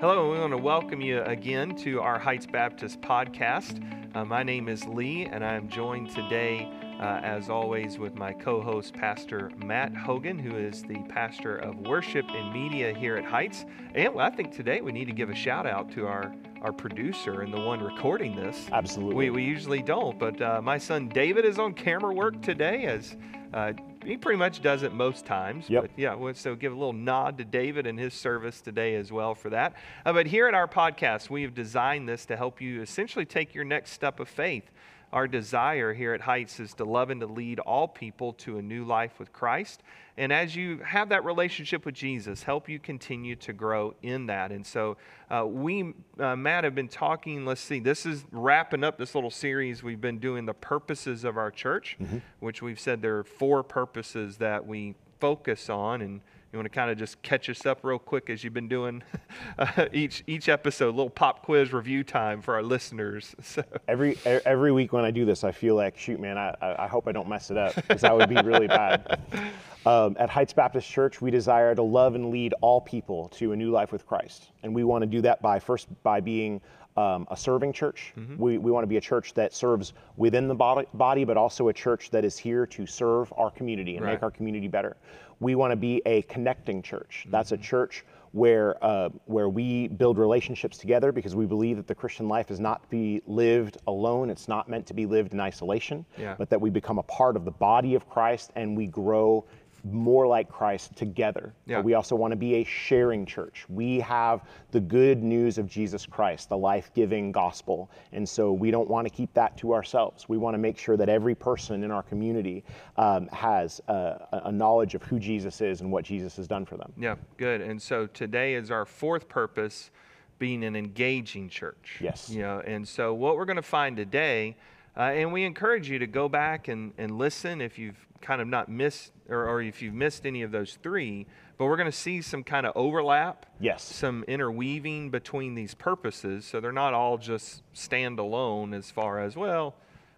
Hello, and we want to welcome you again to our Heights Baptist podcast. Uh, my name is Lee, and I'm joined today, uh, as always, with my co host, Pastor Matt Hogan, who is the pastor of worship and media here at Heights. And I think today we need to give a shout out to our, our producer and the one recording this. Absolutely. We, we usually don't, but uh, my son David is on camera work today as uh, he pretty much does it most times. Yep. But yeah, so give a little nod to David and his service today as well for that. Uh, but here at our podcast, we have designed this to help you essentially take your next step of faith. Our desire here at Heights is to love and to lead all people to a new life with Christ. And as you have that relationship with Jesus, help you continue to grow in that. And so uh, we, uh, Matt, have been talking. Let's see, this is wrapping up this little series we've been doing, the purposes of our church, Mm-hmm. which we've said there are four purposes that we focus on. And you want to kind of just catch us up real quick as you've been doing uh, each each episode, a little pop quiz review time for our listeners. So Every every week when I do this, I feel like, shoot, man, I, I hope I don't mess it up because that would be really bad. Um, at Heights Baptist Church, we desire to love and lead all people to a new life with Christ, and we want to do that by first by being um, a serving church. We, we want to be a church that serves within the body, body, but also a church that is here to serve our community and Right. make our community better. We want to be a connecting church. That's a church where uh, where we build relationships together because we believe that the Christian life is not to be lived alone. It's not meant to be lived in isolation, Yeah. but that we become a part of the body of Christ and we grow more like Christ together. Yeah. But we also want to be a sharing church. We have the good news of Jesus Christ, the life-giving gospel, and so we don't want to keep that to ourselves. We want to make sure that every person in our community um, has a, a knowledge of who Jesus is and what Jesus has done for them. Yeah, good. And so today is our fourth purpose being an engaging church. Yes. You know, and so what we're going to find today, uh, and we encourage you to go back and, and listen if you've kind of not missed, or, or if you've missed any of those three, but we're going to see some kind of overlap. Yes. Some interweaving between these purposes. So they're not all just standalone as far as, well,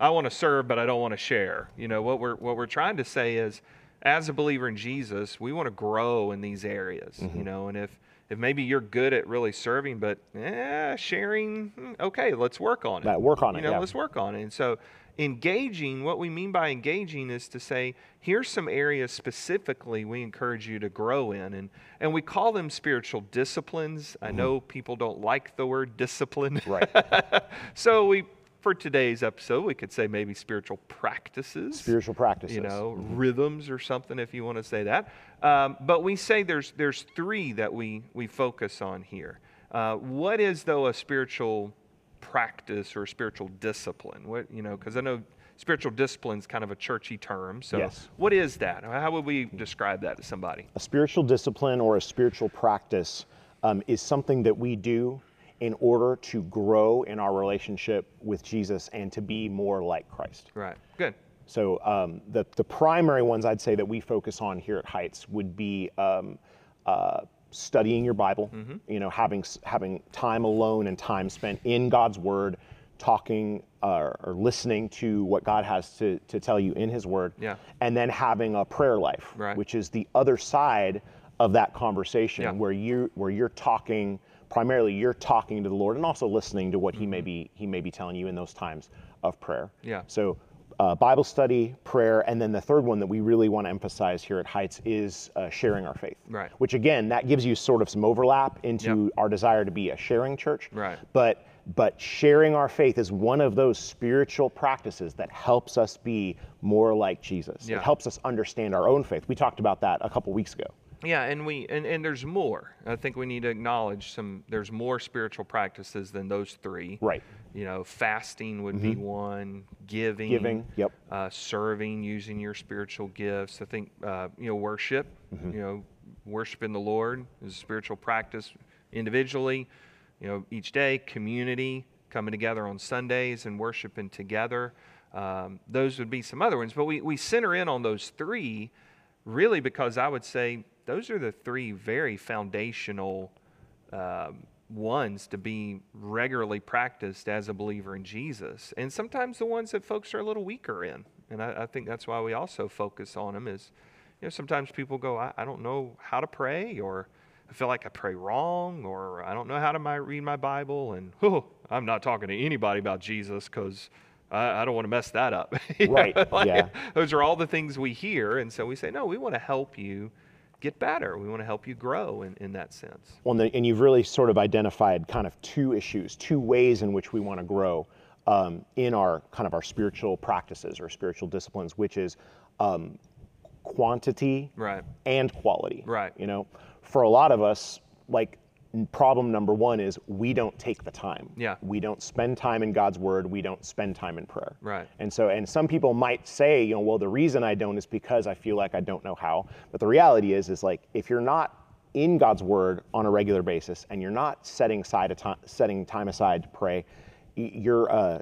I want to serve, but I don't want to share. You know, what we're, what we're trying to say is, as a believer in Jesus, we want to grow in these areas, Mm-hmm. you know, and if, if maybe you're good at really serving, but eh, sharing, hmm, okay, let's work on it. That- work on you it, know, yeah. let's work on it. And so, engaging, what we mean by engaging is to say, here's some areas specifically we encourage you to grow in. And, and we call them spiritual disciplines. I know people don't like the word discipline. Mm-hmm. Right. so, we, for today's episode, we could say maybe spiritual practices Spiritual practices. you know, rhythms or something, if you want to say that. Um, but we say there's there's three that we we focus on here. Uh, what is though a spiritual practice or spiritual discipline? What you know, because I know spiritual discipline is kind of a churchy term. So Yes. what is that? How would we describe that to somebody? A spiritual discipline or a spiritual practice um, is something that we do in order to grow in our relationship with Jesus and to be more like Christ. Right. Good. So um, the the primary ones I'd say that we focus on here at Heights would be um, uh, studying your Bible. You know, having having time alone and time spent in God's Word, talking uh, or listening to what God has to to tell you in His Word. Yeah. And then having a prayer life, Right. which is the other side of that conversation Yeah. where you where you're talking primarily you're talking to the Lord and also listening to what He may be He may be telling you in those times of prayer. Yeah. So, uh, Bible study, prayer, and then the third one that we really want to emphasize here at Heights is uh, sharing our faith. Right. Which again, that gives you sort of some overlap into Yep. our desire to be a sharing church. Right. But but sharing our faith is one of those spiritual practices that helps us be more like Jesus. Yeah. It helps us understand our own faith. We talked about that a couple weeks ago. Yeah, and we and, and there's more. I think we need to acknowledge some. There's more spiritual practices than those three. Right. You know, fasting would be one. Giving. Giving, yep. Uh, serving, using your spiritual gifts. I think uh, you know worship. You know, worshiping the Lord is a spiritual practice individually. You know, each day, community coming together on Sundays and worshiping together. Um, those would be some other ones, but we, we center in on those three really because I would say those are the three very foundational um, ones to be regularly practiced as a believer in Jesus. And sometimes the ones that folks are a little weaker in. And I, I think that's why we also focus on them is, you know, sometimes people go, I, I don't know how to pray or I feel like I pray wrong, or I don't know how to my, read my Bible, and oh, I'm not talking to anybody about Jesus because I, I, don't want to mess that up. right. like, yeah. Those are all the things we hear, and so we say, no, we want to help you get better. We want to help you grow in, in that sense. Well, and you've really sort of identified kind of two issues, two ways in which we want to grow um, in our kind of our spiritual practices or spiritual disciplines, which is um, quantity right. and quality. Right. You know, for a lot of us, like problem number one is we don't take the time. Yeah. We don't spend time in God's word. We don't spend time in prayer. Right. And so, and some people might say, you know, well, the reason I don't is because I feel like I don't know how. But the reality is, is like if you're not in God's word on a regular basis and you're not setting aside a time, setting time aside to pray, you're uh,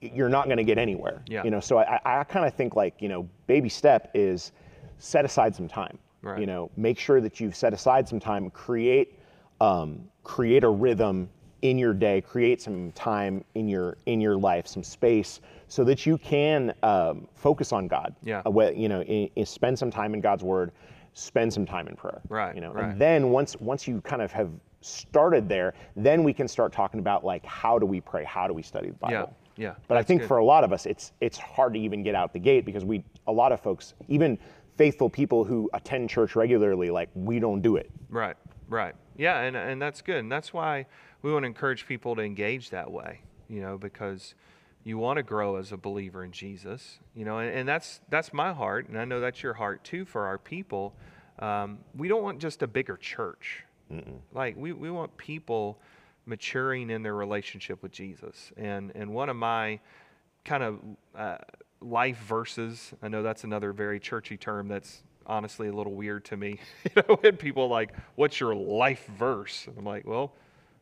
you're not going to get anywhere. Yeah. You know, so I, I kind of think like you know, baby step is set aside some time. Right. You know, make sure that you've set aside some time, create um, create a rhythm in your day, create some time in your in your life, some space, so that you can um, focus on God. Yeah. Uh, you know, in, in spend some time in God's Word, spend some time in prayer. Right. You know, right. and then once once you kind of have started there, then we can start talking about like how do we pray, how do we study the Bible. Yeah. Yeah. But I think good. for a lot of us, it's it's hard to even get out the gate because we a lot of folks, even faithful people who attend church regularly, like we don't do it. Right. Right. Yeah, and and that's good. And that's why we want to encourage people to engage that way, you know, because you want to grow as a believer in Jesus, you know, and, and that's that's my heart, and I know that's your heart too for our people. Um, we don't want just a bigger church. Mm-mm. Like we, we want people maturing in their relationship with Jesus. And and one of my kind of uh, life verses, I know that's another very churchy term that's honestly a little weird to me. you know, when people like, "What's your life verse?" And I'm like, "Well,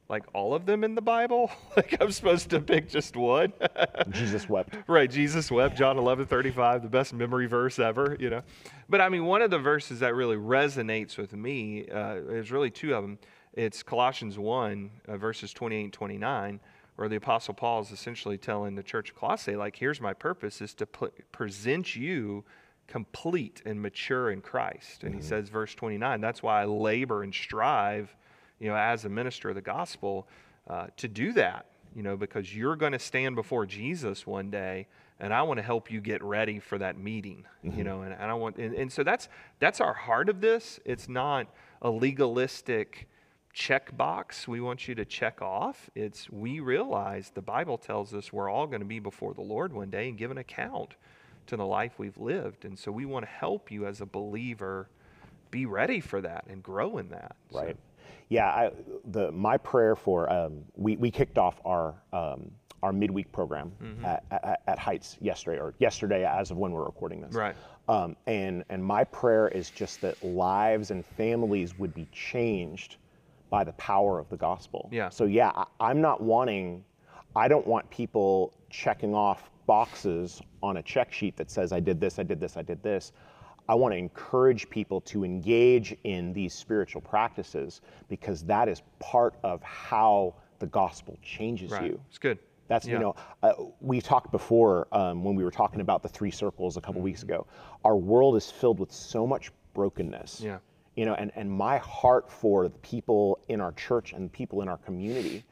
like all of them in the Bible? like I'm supposed to pick just one?" Jesus wept. Right, Jesus wept. John 11:35, the best memory verse ever. You know, but I mean, one of the verses that really resonates with me uh, is really two of them. It's Colossians 1, uh, verses 28 and 29 where the apostle paul is essentially telling the church of colossae like here's my purpose is to present you complete and mature in Christ. And mm-hmm. he says, verse 29, that's why I labor and strive, you know, as a minister of the gospel, uh, to do that, you know, because you're going to stand before Jesus one day, and I want to help you get ready for that meeting, mm-hmm. you know, and, and I want, and, and so that's that's our heart of this. It's not a legalistic checkbox we want you to check off. It's we realize the Bible tells us we're all going to be before the Lord one day and give an account to the life we've lived. And so we want to help you as a believer be ready for that and grow in that. Right. So. Yeah. I, the my prayer for um, we we kicked off our um, our midweek program mm-hmm. at, at, at, Heights yesterday or yesterday as of when we're recording this. Right. Um, and and my prayer is just that lives and families would be changed by the power of the gospel. Yeah. So yeah, I, I'm not wanting. I don't want people checking off boxes on a check sheet that says, I did this, I did this, I did this. I want to encourage people to engage in these spiritual practices because that is part of how the gospel changes right. you. It's good. That's, yeah. you know, uh, we talked before um, when we were talking about the three circles a couple mm-hmm. weeks ago. Our world is filled with so much brokenness. Yeah. You know, and, and my heart for the people in our church and people in our community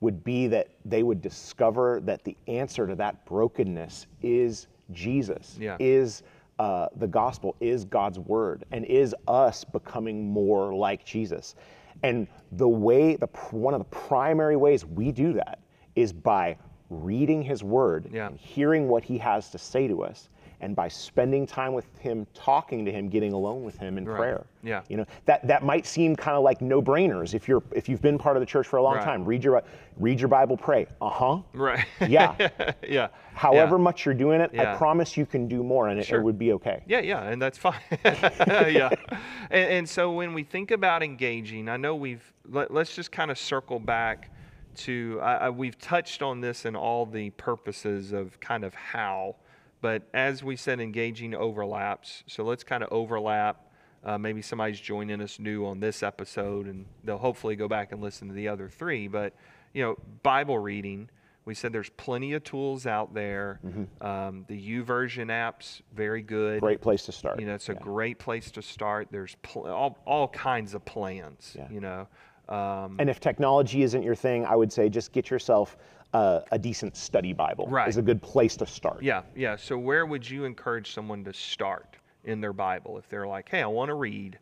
would be that they would discover that the answer to that brokenness is Jesus, yeah. is uh, the gospel, is God's word, and is us becoming more like Jesus. And the way, the one of the primary ways we do that is by reading His Word, yeah. and hearing what He has to say to us, and by spending time with him, talking to him, getting alone with him in right. prayer. Yeah. You know, that, that might seem kind of like no-brainers if you're if you've been part of the church for a long right. time. Read your read your Bible, pray. Uh-huh. Right. Yeah. yeah. However yeah. much you're doing it, yeah. I promise you can do more and it, sure. it would be okay. Yeah, yeah, and that's fine. yeah. And, and, so when we think about engaging, I know we've let, us just kind of circle back to I, I, we've touched on this in all the purposes of kind of how but as we said, engaging overlaps. So let's kind of overlap. Uh, maybe somebody's joining us new on this episode, and they'll hopefully go back and listen to the other three. But you know, Bible reading, We said there's plenty of tools out there. Um, the YouVersion app's very good. Mm-hmm. Great place to start. You know, it's a Yeah. great place to start. There's pl- all, all kinds of plans. Yeah. You know, um, And if technology isn't your thing, I would say just get yourself uh, a decent study Bible. Right. Is a good place to start. yeah, yeah. So where would you encourage someone to start in their Bible if they're like, "Hey, I want to read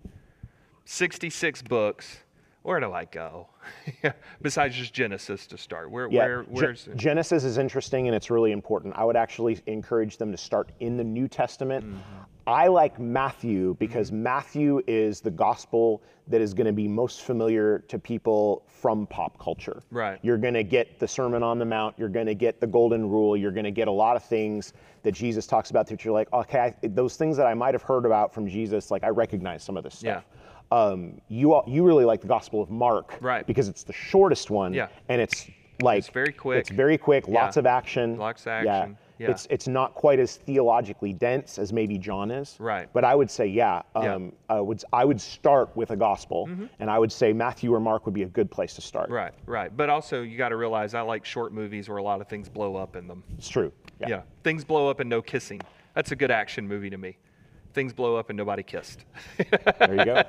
66 books. Where do I go?" Besides just Genesis to start, where Yeah, where where's Genesis is interesting and it's really important. I would actually encourage them to start in the New Testament. Mm-hmm. I like Matthew because Matthew is the gospel that is going to be most familiar to people from pop culture. Right. You're going to get the Sermon on the Mount, you're going to get the Golden Rule, you're going to get a lot of things that Jesus talks about that you're like, okay, I, those things that I might have heard about from Jesus, like I recognize some of this stuff. Um, you all, you really like the Gospel of Mark, Right. Because it's the shortest one, Yeah. and it's like It's very quick. It's very quick. Lots Yeah. of action. Lots of action. Yeah. It's it's not quite as theologically dense as maybe John is. Right. But I would say yeah. Yeah. Mm-hmm. Um, I would I would start with a gospel, and I would say Matthew or Mark would be a good place to start. Right, right. But also, you got to realize I like short movies where a lot of things blow up in them. It's true. Yeah. things blow up and no kissing. That's a good action movie to me. Things blow up and nobody kissed. There you go.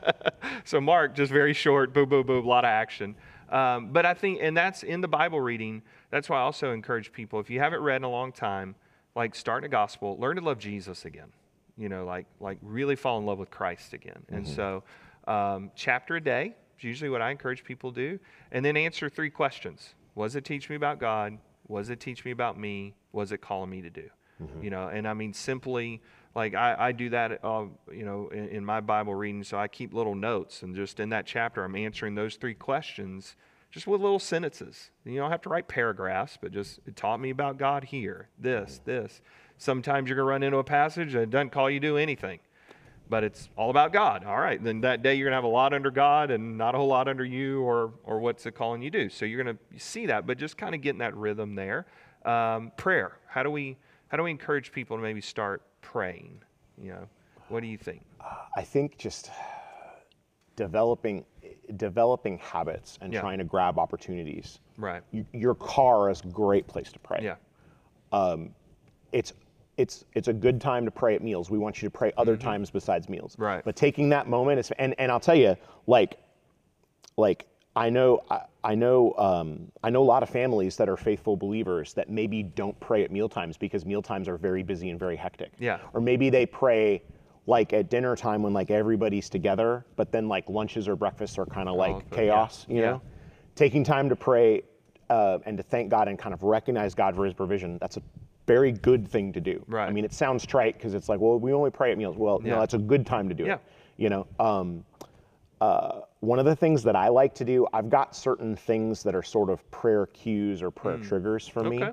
so Mark, just very short, boom, boom, boom, a lot of action. Um, but I think, and that's in the Bible reading. That's why I also encourage people, if you haven't read in a long time, like start in a gospel, learn to love Jesus again. You know, like like really fall in love with Christ again. And so, um, chapter a day is usually what I encourage people to do, and then answer three questions: does it teach me about God? Does it teach me about me? What is it calling me to do? You know, and I mean simply like I, I do that, uh, you know, in, in my Bible reading. So I keep little notes, and just in that chapter, I'm answering those three questions just with little sentences. You don't have to write paragraphs, but just it taught me about God here, this, this. Sometimes you're gonna run into a passage that doesn't call you to do anything, but it's all about God. All right, then that day you're gonna have a lot under God and not a whole lot under you, or or what's it calling you to do. So you're gonna see that, but just kind of getting that rhythm there. Um, prayer. How do we how do we encourage people to maybe start praying? You know, what do you think? I think just developing developing habits and Yeah. trying to grab opportunities. Right. Y- Your car is a great place to pray. Yeah. it's it's it's a good time to pray at meals. We want you to pray other times besides meals. Mm-hmm. Right. But taking that moment is and and I'll tell you like like I know I, I know um, I know a lot of families that are faithful believers that maybe don't pray at meal times because meal times are very busy and very hectic. Yeah. Or maybe they pray like at dinner time when like everybody's together, but then like lunches or breakfasts are kind of like but- yeah. chaos. You Yeah. know, taking time to pray uh, and to thank God and kind of recognize God for His provision. That's a very good thing to do. Right. I mean, it sounds trite because it's like, well, we only pray at meals. Well, Yeah. no, that's a good time to do Yeah. it. You know, um, uh, one of the things that I like to do, I've got certain things that are sort of prayer cues or prayer triggers for me. Okay.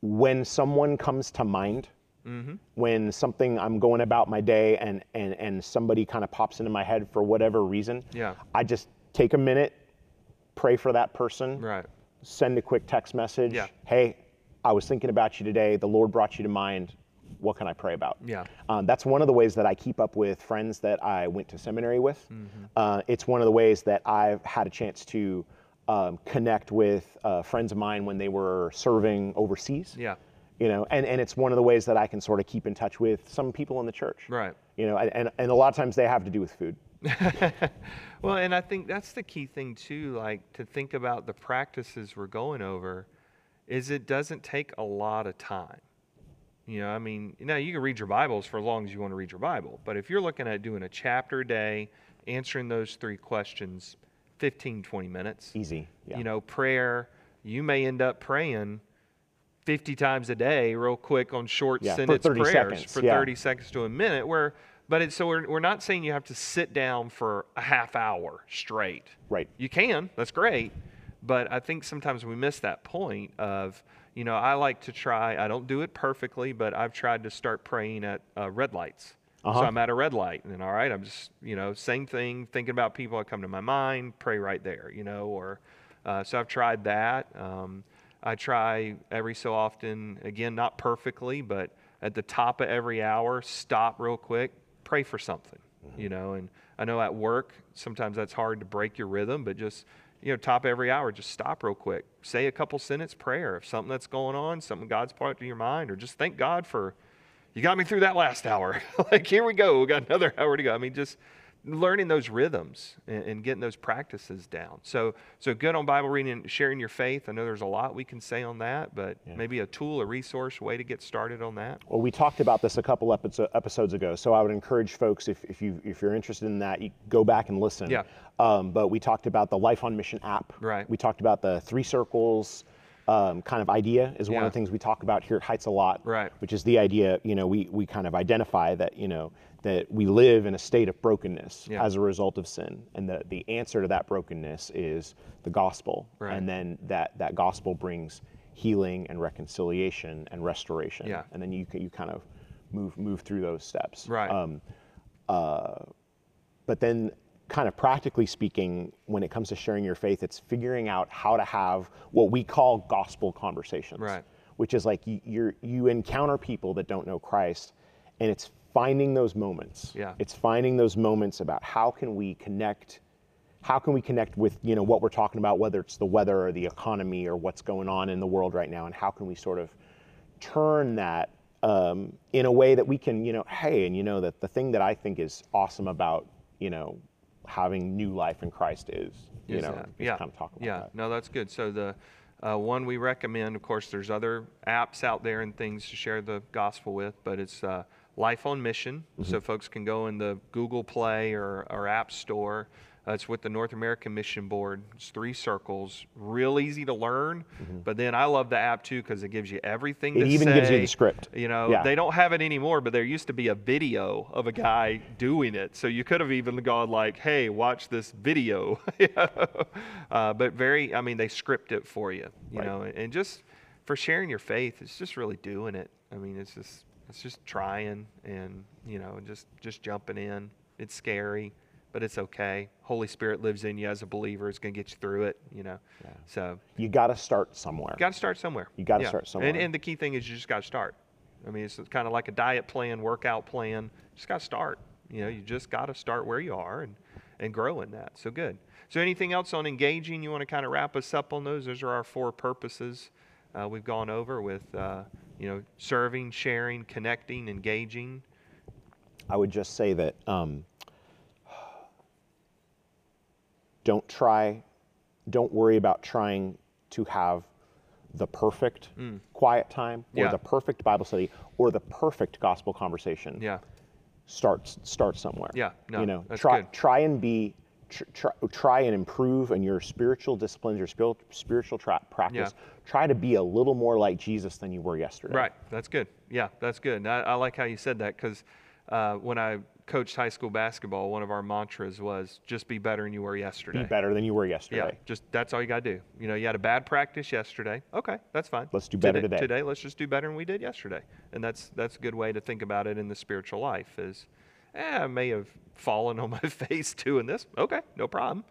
When someone comes to mind, Mm-hmm. when something I'm going about my day and and and somebody kind of pops into my head for whatever reason, Yeah. I just take a minute, pray for that person, Right. send a quick text message. Yeah. Hey, I was thinking about you today. The Lord brought you to mind. What can I pray about? Yeah. Um, that's one of the ways that I keep up with friends that I went to seminary with. Mm-hmm. Uh, it's one of the ways that I've had a chance to um, connect with uh, friends of mine when they were serving overseas. Yeah. You know, and, and it's one of the ways that I can sort of keep in touch with some people in the church. Right. You know, and, and a lot of times they have to do with food. Well, and I think that's the key thing too, like to think about the practices we're going over, is it doesn't take a lot of time. You know, I mean, now you can read your Bibles for as long as you want to read your Bible, but if you're looking at doing a chapter a day, answering those three questions, 15, 20 minutes. Easy. Yeah. You know, prayer, you may end up praying 50 times a day, real quick on short Yeah, for sentence 30 prayers seconds, for yeah. 30 seconds to a minute. Where, but it's so we're, we're not saying you have to sit down for a half hour straight. Right. You can, that's great. But I think sometimes we miss that point of, you know, I like to try, I don't do it perfectly, but I've tried to start praying at uh, red lights. Uh-huh. So I'm at a red light, and all right, I'm just, you know, same thing, thinking about people that come to my mind, pray right there, you know, or uh, so I've tried that. Um, I try every so often, again, not perfectly, but at the top of every hour, stop real quick, pray for something, you know. And I know at work, sometimes that's hard to break your rhythm, but just, you know, top every hour, just stop real quick, say a couple sentence prayer of something that's going on, something God's brought to your mind, or just thank God for, you got me through that last hour. like, here we go. We got another hour to go. I mean, just learning those rhythms and, and, getting those practices down. So, so good on Bible reading and sharing your faith. I know there's a lot we can say on that, but yeah. maybe a tool, a resource, way to get started on that. Well, we talked about this a couple episodes ago, so I would encourage folks if, if you if you're interested in that, you go back and listen. Yeah. Um, but we talked about the Life on Mission app. Right. We talked about the three circles. Um, kind of idea is one of the things we talk about here at Heights a lot. Right. Which is the idea, you know, we, we kind of identify that, you know, that we live in a state of brokenness yeah. as a result of sin and the, the answer to that brokenness is the gospel right. and then that, that gospel brings healing and reconciliation and restoration yeah. and then you, you kind of move move through those steps right um, uh, but then kind of practically speaking when it comes to sharing your faith it's figuring out how to have what we call gospel conversations right which is like you, you you encounter people that don't know christ and it's finding those moments. Yeah. It's finding those moments about how can we connect how can we connect with you know what we're talking about whether it's the weather or the economy or what's going on in the world right now and how can we sort of turn that um, in a way that we can you know hey and you know that the thing that i think is awesome about you know having new life in christ is you is know yeah kind of talk about yeah that. no that's good so the uh, one we recommend of course there's other apps out there and things to share the gospel with but it's uh, Life on Mission. Mm-hmm. So folks can go in the Google Play or, or App Store. Uh, it's with the North American Mission Board. It's three circles, real easy to learn. Mm-hmm. But then I love the app too because it gives you everything. It even say. gives you the script. You know, yeah. they don't have it anymore, but there used to be a video of a guy doing it. So you could have even gone like, "Hey, watch this video." uh, but very, I mean, they script it for you. You right. know, and just for sharing your faith, it's just really doing it. I mean, it's just it's just trying and you know just just jumping in. It's scary, but it's okay. Holy Spirit lives in you as a believer. It's going to get you through it. You know. Yeah. So you got to start somewhere. You Got to start somewhere. You got to yeah. start somewhere. And, and the key thing is you just got to start. I mean, it's kind of like a diet plan, workout plan. Just got to start. You know, you just got to start where you are and and grow in that. So good. So anything else on engaging? You want to kind of wrap us up on those? Those are our four purposes uh, we've gone over with. Uh, you know, serving, sharing, connecting, engaging? I would just say that um, don't try, don't worry about trying to have the perfect mm. quiet time or yeah. the perfect Bible study or the perfect gospel conversation. Yeah. Start start somewhere. Yeah. No, you know, try good. try and be try, try and improve in your spiritual disciplines, your spiritual tra- practice. Yeah. Try to be a little more like Jesus than you were yesterday. Right. That's good. Yeah, that's good. I, I, like how you said that because uh, when I coached high school basketball, one of our mantras was just be better than you were yesterday. Be better than you were yesterday. Yeah, just that's all you got to do. You know, you had a bad practice yesterday. Okay, that's fine. Let's do better today. Today, today let's just do better than we did yesterday. And that's that's a good way to think about it in the spiritual life is eh, I may have fallen on my face doing this. Okay, no problem.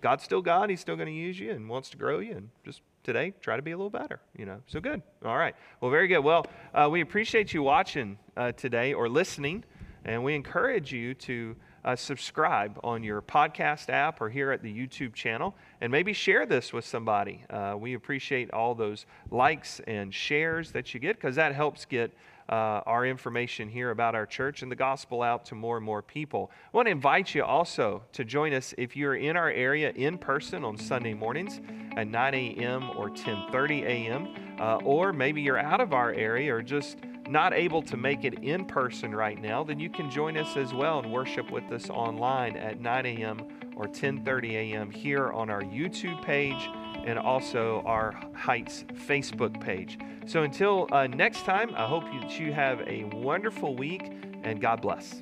God's still God. He's still going to use you and wants to grow you. And just today, try to be a little better, you know. So good. All right. Well, very good. Well, uh, we appreciate you watching uh, today or listening. And we encourage you to uh, subscribe on your podcast app or here at the YouTube channel and maybe share this with somebody. Uh, we appreciate all those likes and shares that you get because that helps get uh, our information here about our church and the gospel out to more and more people. I want to invite you also to join us if you're in our area in person on Sunday mornings at 9 a.m. or 10:30 a.m. Uh, or maybe you're out of our area or just not able to make it in person right now, then you can join us as well and worship with us online at 9 a.m. or 10:30 a.m. here on our YouTube page and also our Heights Facebook page. So until uh, next time, I hope that you have a wonderful week and God bless.